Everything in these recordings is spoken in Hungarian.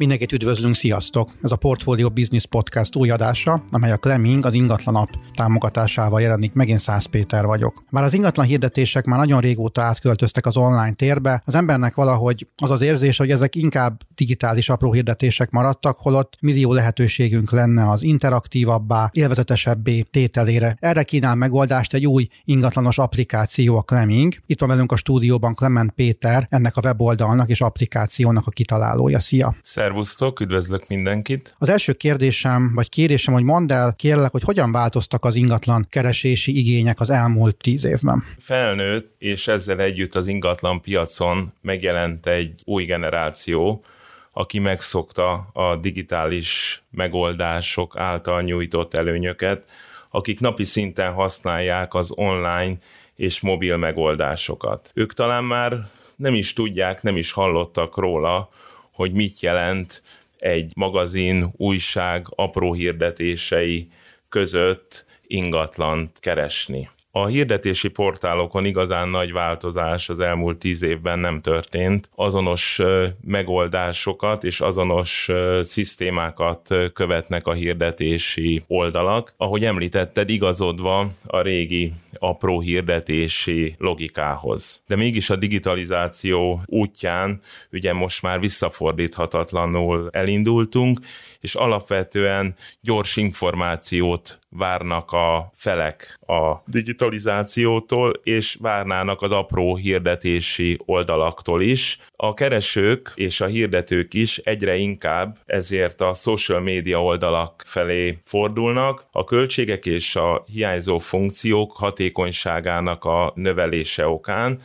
Mindenkit üdvözlünk, sziasztok! Ez a Portfolio Business Podcast új adása, amely a Clemming az ingatlanap támogatásával jelenik meg, én Szász Péter vagyok. Bár az ingatlan hirdetések már nagyon régóta átköltöztek az online térbe, az embernek valahogy az az érzés, hogy ezek inkább digitális apró hirdetések maradtak, holott millió lehetőségünk lenne az interaktívabbá, élvezetesebbé tételére. Erre kínál megoldást egy új ingatlanos applikáció a Clemming. Itt van velünk a stúdióban Clement Péter, ennek a weboldalnak és applikációnak a kitalálója. Szia! Szervusztok, üdvözlök mindenkit! Az első kérdésem, vagy kérésem, hogy mondd el, kérlek, hogy hogyan változtak az ingatlan keresési igények az elmúlt tíz évben? Felnőtt, és ezzel együtt az ingatlan piacon megjelent egy új generáció, aki megszokta a digitális megoldások által nyújtott előnyöket, akik napi szinten használják az online és mobil megoldásokat. Ők talán már nem is tudják, nem is hallottak róla, hogy mit jelent egy magazin, újság apró hirdetései között ingatlant keresni. A hirdetési portálokon igazán nagy változás az elmúlt tíz évben nem történt. Azonos megoldásokat és azonos szisztémákat követnek a hirdetési oldalak. Ahogy említetted, igazodva a régi apró hirdetési logikához. De mégis a digitalizáció útján ugye most már visszafordíthatatlanul elindultunk, és alapvetően gyors információt várnak a felek a digitalizációtól, és várnának az apró hirdetési oldalaktól is. A keresők és a hirdetők is egyre inkább ezért a social media oldalak felé fordulnak. A költségek és a hiányzó funkciók hatékonyságának a növelése okán,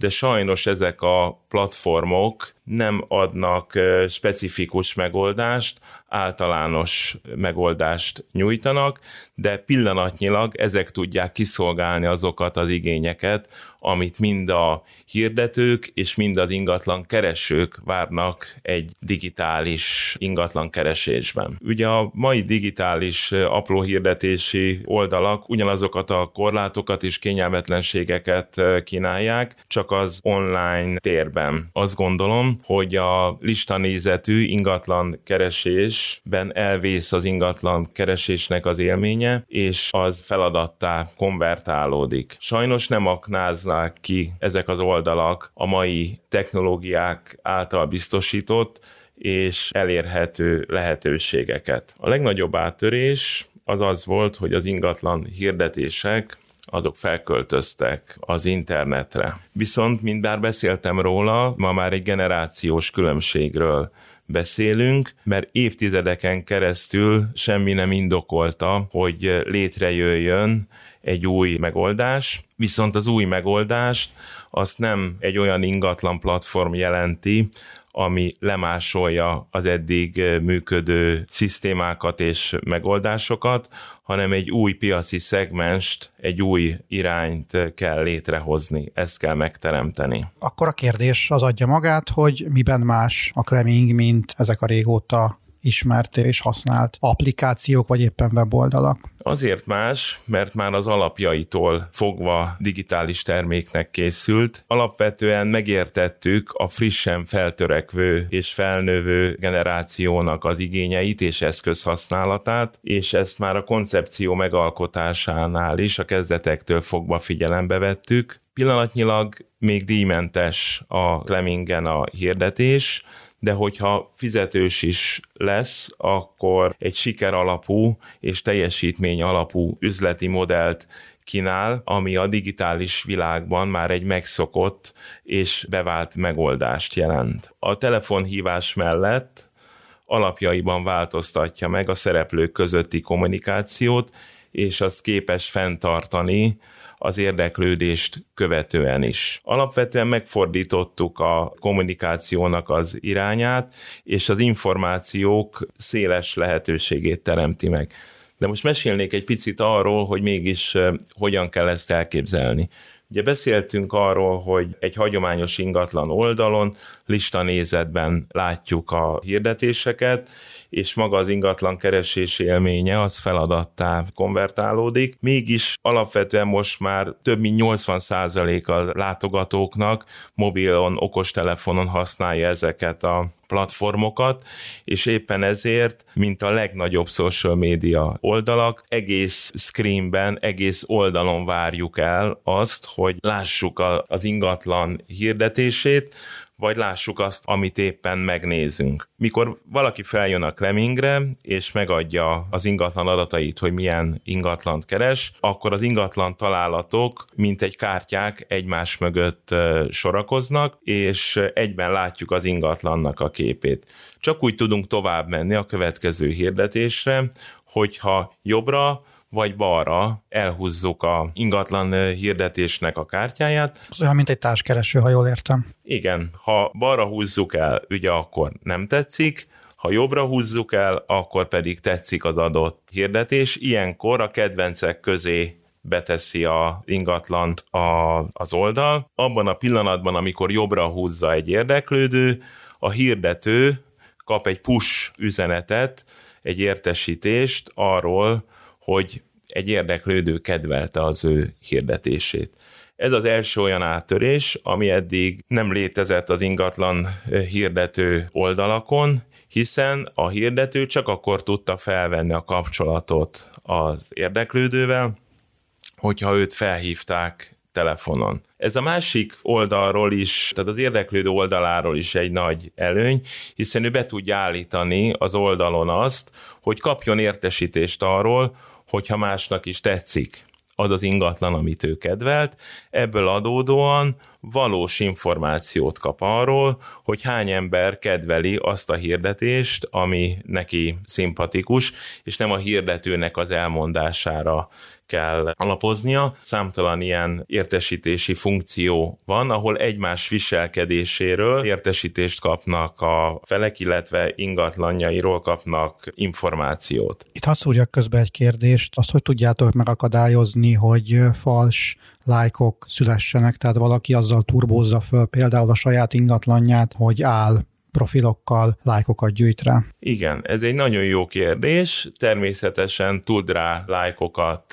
de sajnos ezek a platformok nem adnak specifikus megoldást, általános megoldást nyújtanak, de pillanatnyilag ezek tudják kiszolgálni azokat az igényeket, amit mind a hirdetők és mind az ingatlan keresők várnak egy digitális ingatlan keresésben. Ugye a mai digitális apró hirdetési oldalak ugyanazokat a korlátokat és kényelmetlenségeket kínálják, csak az online térben. Azt gondolom, hogy a listanézetű ingatlan keresésben elvész az ingatlan keresésnek az élménye, és az feladattá konvertálódik. Sajnos nem aknáznák ki ezek az oldalak a mai technológiák által biztosított és elérhető lehetőségeket. A legnagyobb áttörés az az volt, hogy az ingatlan hirdetések azok felköltöztek az internetre. Viszont, mint bár beszéltem róla, ma már egy generációs különbségről beszélünk, mert évtizedeken keresztül semmi nem indokolta, hogy létrejöjjön egy új megoldás, viszont az új megoldás azt nem egy olyan ingatlan platform jelenti, ami lemásolja az eddig működő szisztémákat és megoldásokat, hanem egy új piaci szegmenst, egy új irányt kell létrehozni, ezt kell megteremteni. Akkor a kérdés az adja magát, hogy miben más a Clemming, mint ezek a régóta ismert és használt applikációk, vagy éppen weboldalak? Azért más, mert már az alapjaitól fogva digitális terméknek készült. Alapvetően megértettük a frissen feltörekvő és felnövő generációnak az igényeit és eszközhasználatát, és ezt már a koncepció megalkotásánál is a kezdetektől fogva figyelembe vettük. Pillanatnyilag még díjmentes a Clemmingen a hirdetés, de hogyha fizetős is lesz, akkor egy siker alapú és teljesítmény alapú üzleti modellt kínál, ami a digitális világban már egy megszokott és bevált megoldást jelent. A telefonhívás mellett alapjaiban változtatja meg a szereplők közötti kommunikációt, és az képes fenntartani az érdeklődést követően is. Alapvetően megfordítottuk a kommunikációnak az irányát, és az információk széles lehetőségét teremti meg. De most mesélnék egy picit arról, hogy mégis hogyan kell ezt elképzelni. Ugye beszéltünk arról, hogy egy hagyományos ingatlan oldalon listanézetben látjuk a hirdetéseket, és maga az ingatlan keresés élménye az feladattá konvertálódik. Mégis alapvetően most már több mint 80% a látogatóknak mobilon, okostelefonon használja ezeket a platformokat, és éppen ezért, mint a legnagyobb social media oldalak, egész screenben, egész oldalon várjuk el azt, hogy lássuk az ingatlan hirdetését, vagy lássuk azt, amit éppen megnézünk. Mikor valaki feljön a Clemingre, és megadja az ingatlan adatait, hogy milyen ingatlant keres, akkor az ingatlan találatok, mint egy kártyák egymás mögött sorakoznak, és egyben látjuk az ingatlannak a képét. Csak úgy tudunk tovább menni a következő hirdetésre, hogyha jobbra vagy balra elhúzzuk a ingatlan hirdetésnek a kártyáját. Az olyan, mint egy társkereső, ha jól értem. Igen, ha balra húzzuk el, ugye akkor nem tetszik, ha jobbra húzzuk el, akkor pedig tetszik az adott hirdetés. Ilyenkor a kedvencek közé beteszi a ingatlant a, az oldal. Abban a pillanatban, amikor jobbra húzza egy érdeklődő, a hirdető kap egy push üzenetet, egy értesítést arról, hogy egy érdeklődő kedvelte az ő hirdetését. Ez az első olyan áttörés, ami eddig nem létezett az ingatlan hirdető oldalakon, hiszen a hirdető csak akkor tudta felvenni a kapcsolatot az érdeklődővel, hogyha őt felhívták telefonon. Ez a másik oldalról is, tehát az érdeklődő oldaláról is egy nagy előny, hiszen ő be tudja állítani az oldalon azt, hogy kapjon értesítést arról, hogyha másnak is tetszik az az ingatlan, amit ő kedvelt, ebből adódóan valós információt kap arról, hogy hány ember kedveli azt a hirdetést, ami neki szimpatikus, és nem a hirdetőnek az elmondására kell alapoznia. Számtalan ilyen értesítési funkció van, ahol egymás viselkedéséről értesítést kapnak a felek, illetve ingatlanjairól kapnak információt. Itt hadd szúrjak közbe egy kérdést. Azt, hogy tudjátok megakadályozni, hogy fals lájkok szülessenek, tehát valaki azzal turbózza föl például a saját ingatlanját, hogy áll profilokkal lájkokat gyűjt rá? Igen, ez egy nagyon jó kérdés. Természetesen tud rá lájkokat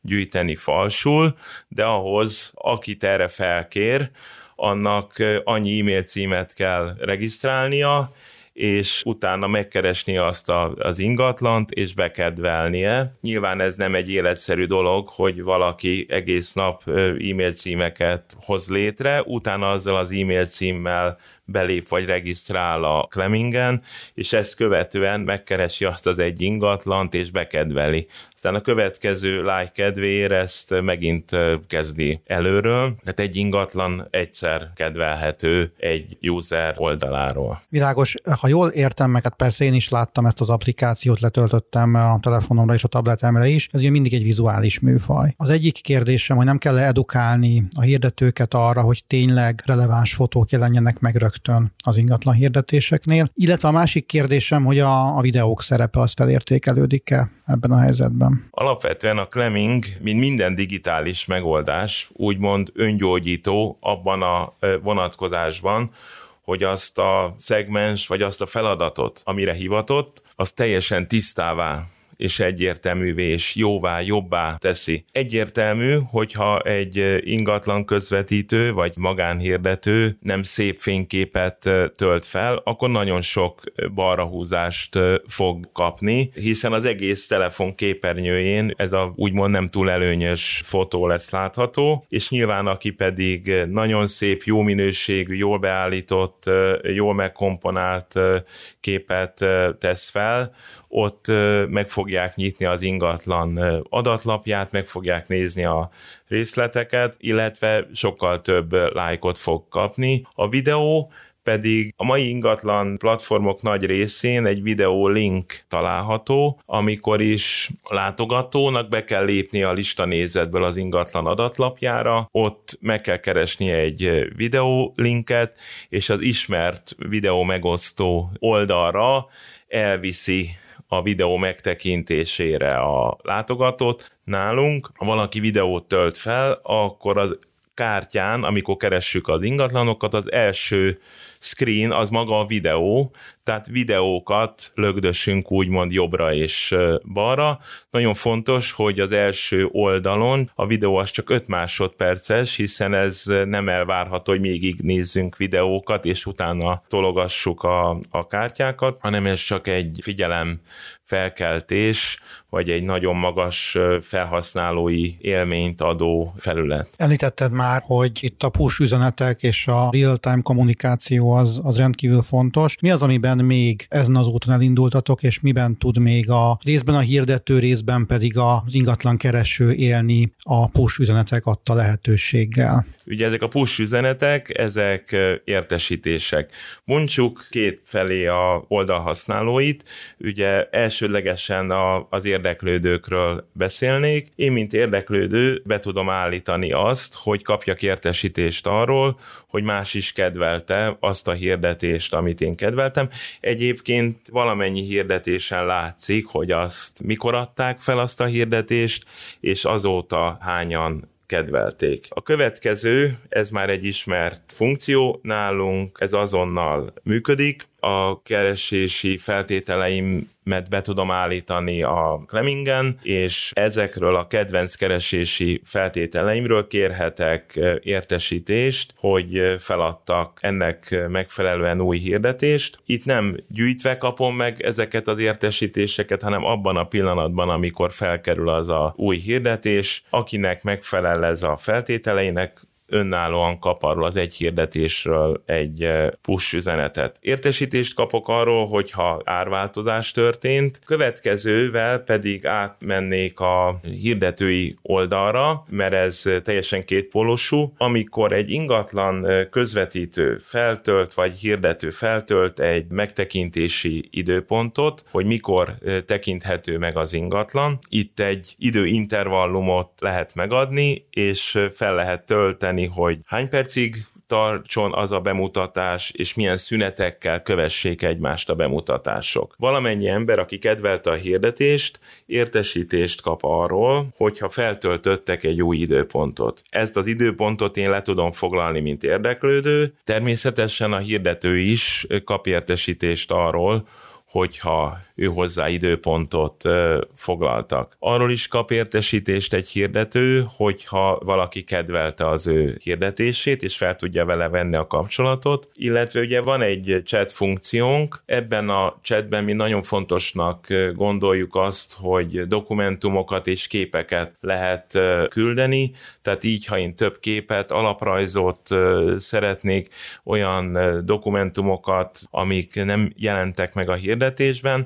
gyűjteni falsul, de ahhoz, akit erre felkér, annak annyi e-mail címet kell regisztrálnia, és utána megkeresni azt a, az ingatlant, és bekedvelnie. Nyilván ez nem egy életszerű dolog, hogy valaki egész nap e-mail címeket hoz létre, utána azzal az e-mail címmel belép vagy regisztrál a Clemingen, és ezt követően megkeresi azt az egy ingatlant, és bekedveli. Aztán a következő like kedvéért ezt megint kezdi előről, tehát egy ingatlan egyszer kedvelhető egy user oldaláról. Világos, ha jól értem meg, hát persze én is láttam ezt az applikációt, letöltöttem a telefonomra és a tabletemre is, ez ugye mindig egy vizuális műfaj. Az egyik kérdésem, hogy nem kell edukálni a hirdetőket arra, hogy tényleg releváns fotók jelenjenek meg rögtön az ingatlan hirdetéseknél, illetve a másik kérdésem, hogy a, a videók szerepe az felértékelődik-e ebben a helyzetben? Alapvetően a Clemming, mint minden digitális megoldás, úgymond öngyógyító abban a vonatkozásban, hogy azt a szegmens, vagy azt a feladatot, amire hivatott, az teljesen tisztává és egyértelművé és jóvá, jobbá teszi. Egyértelmű, hogyha egy ingatlan közvetítő vagy magánhirdető nem szép fényképet tölt fel, akkor nagyon sok balrahúzást fog kapni, hiszen az egész telefon képernyőjén ez a úgymond nem túl előnyös fotó lesz látható, és nyilván aki pedig nagyon szép, jó minőségű, jól beállított, jól megkomponált képet tesz fel, ott meg fogják nyitni az ingatlan adatlapját, meg fogják nézni a részleteket, illetve sokkal több lájkot fog kapni. A videó pedig a mai ingatlan platformok nagy részén egy videó link található, amikor is a látogatónak be kell lépni a listanézetből az ingatlan adatlapjára, ott meg kell keresni egy videó linket, és az ismert videó megosztó oldalra elviszi a videó megtekintésére a látogatót. Nálunk, ha valaki videót tölt fel, akkor az kártyán, amikor keressük az ingatlanokat, az első screen az maga a videó, tehát videókat lögdössünk úgymond jobbra és balra. Nagyon fontos, hogy az első oldalon a videó az csak 5 másodperces, hiszen ez nem elvárható, hogy még nézzünk videókat, és utána tologassuk a, a kártyákat, hanem ez csak egy figyelem felkeltés, vagy egy nagyon magas felhasználói élményt adó felület. Említetted már, hogy itt a push üzenetek és a real-time kommunikáció az, az rendkívül fontos. Mi az, amiben még ezen az úton elindultatok, és miben tud még a részben a hirdető, részben pedig az ingatlan kereső élni a push üzenetek adta lehetőséggel? Ugye ezek a push üzenetek, ezek értesítések. Mondjuk két felé a oldalhasználóit, ugye elsődlegesen a, az érdeklődőkről beszélnék. Én, mint érdeklődő, be tudom állítani azt, hogy kapjak értesítést arról, hogy más is kedvelte azt a hirdetést, amit én kedveltem. Egyébként valamennyi hirdetésen látszik, hogy azt mikor adták fel azt a hirdetést, és azóta hányan kedvelték. A következő, ez már egy ismert funkció nálunk, ez azonnal működik, a keresési feltételeimet be tudom állítani a Clemingen, és ezekről a kedvenc keresési feltételeimről kérhetek értesítést, hogy feladtak ennek megfelelően új hirdetést. Itt nem gyűjtve kapom meg ezeket az értesítéseket, hanem abban a pillanatban, amikor felkerül az a új hirdetés, akinek megfelel ez a feltételeinek, önállóan kap arról az egy hirdetésről egy eh, push üzenetet. Értesítést kapok arról, hogyha árváltozás történt, következővel pedig átmennék a hirdetői oldalra, mert ez teljesen kétpólusú, amikor egy ingatlan eh, közvetítő feltölt, vagy hirdető feltölt egy megtekintési időpontot, hogy mikor eh, tekinthető meg az ingatlan. Itt egy időintervallumot lehet megadni, és fel lehet tölteni dönteni, hogy hány percig tartson az a bemutatás, és milyen szünetekkel kövessék egymást a bemutatások. Valamennyi ember, aki kedvelte a hirdetést, értesítést kap arról, hogyha feltöltöttek egy új időpontot. Ezt az időpontot én le tudom foglalni, mint érdeklődő. Természetesen a hirdető is kap értesítést arról, hogyha ő hozzá időpontot foglaltak. Arról is kap értesítést egy hirdető, hogyha valaki kedvelte az ő hirdetését, és fel tudja vele venni a kapcsolatot, illetve ugye van egy chat funkciónk, ebben a chatben mi nagyon fontosnak gondoljuk azt, hogy dokumentumokat és képeket lehet küldeni, tehát így, ha én több képet, alaprajzot szeretnék, olyan dokumentumokat, amik nem jelentek meg a hirdetésben,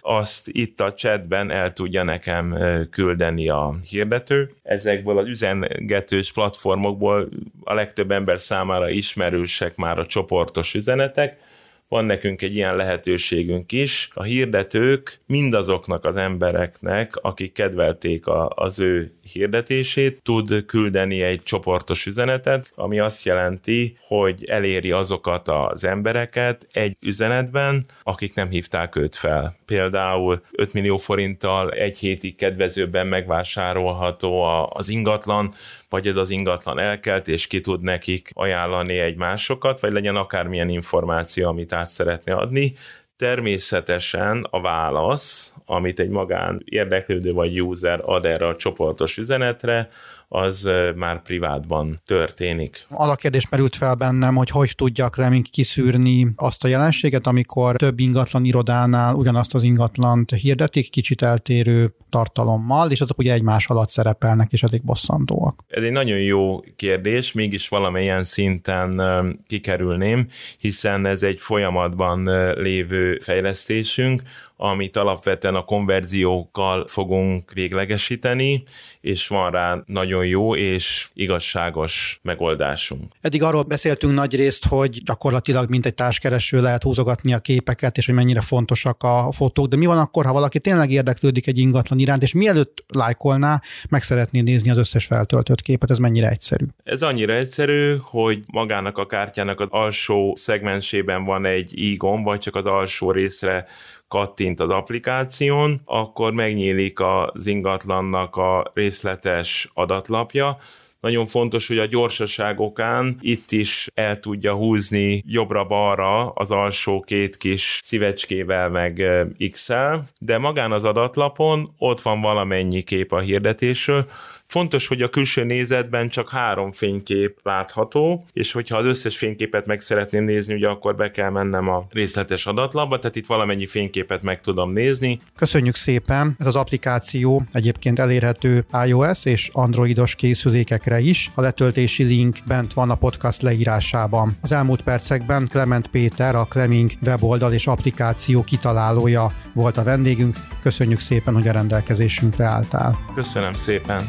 azt itt a chatben el tudja nekem küldeni a hirdető. Ezekből az üzengetős platformokból a legtöbb ember számára ismerősek már a csoportos üzenetek, van nekünk egy ilyen lehetőségünk is. A hirdetők mindazoknak az embereknek, akik kedvelték a, az ő hirdetését, tud küldeni egy csoportos üzenetet, ami azt jelenti, hogy eléri azokat az embereket egy üzenetben, akik nem hívták őt fel. Például 5 millió forinttal egy hétig kedvezőbben megvásárolható az ingatlan, vagy ez az ingatlan elkelt, és ki tud nekik ajánlani egy másokat, vagy legyen akármilyen információ, amit át szeretne adni, Természetesen a válasz, amit egy magán érdeklődő vagy user ad erre a csoportos üzenetre, az már privátban történik. Alapkérdés merült fel bennem, hogy hogy tudjak remink kiszűrni azt a jelenséget, amikor több ingatlan irodánál ugyanazt az ingatlant hirdetik, kicsit eltérő tartalommal, és azok ugye egymás alatt szerepelnek, és elég bosszantóak. Ez egy nagyon jó kérdés, mégis valamilyen szinten kikerülném, hiszen ez egy folyamatban lévő fejlesztésünk, amit alapvetően a konverziókkal fogunk véglegesíteni, és van rá nagyon jó és igazságos megoldásunk. Eddig arról beszéltünk nagy részt, hogy gyakorlatilag mint egy társkereső lehet húzogatni a képeket, és hogy mennyire fontosak a fotók, de mi van akkor, ha valaki tényleg érdeklődik egy ingatlan iránt, és mielőtt lájkolná, meg szeretné nézni az összes feltöltött képet, ez mennyire egyszerű? Ez annyira egyszerű, hogy magának a kártyának az alsó szegmensében van egy i-gomb, vagy csak az alsó részre kattint az applikáción, akkor megnyílik az ingatlannak a részletes adatlapja, nagyon fontos, hogy a gyorsaságokán itt is el tudja húzni jobbra-balra az alsó két kis szívecskével meg X-el, de magán az adatlapon ott van valamennyi kép a hirdetésről, Fontos, hogy a külső nézetben csak három fénykép látható, és hogyha az összes fényképet meg szeretném nézni, ugye akkor be kell mennem a részletes adatlapba, tehát itt valamennyi fényképet meg tudom nézni. Köszönjük szépen! Ez az applikáció egyébként elérhető iOS és Androidos készülékekre is. A letöltési link bent van a podcast leírásában. Az elmúlt percekben Clement Péter, a Cleming weboldal és applikáció kitalálója volt a vendégünk. Köszönjük szépen, hogy a rendelkezésünkre álltál. Köszönöm szépen,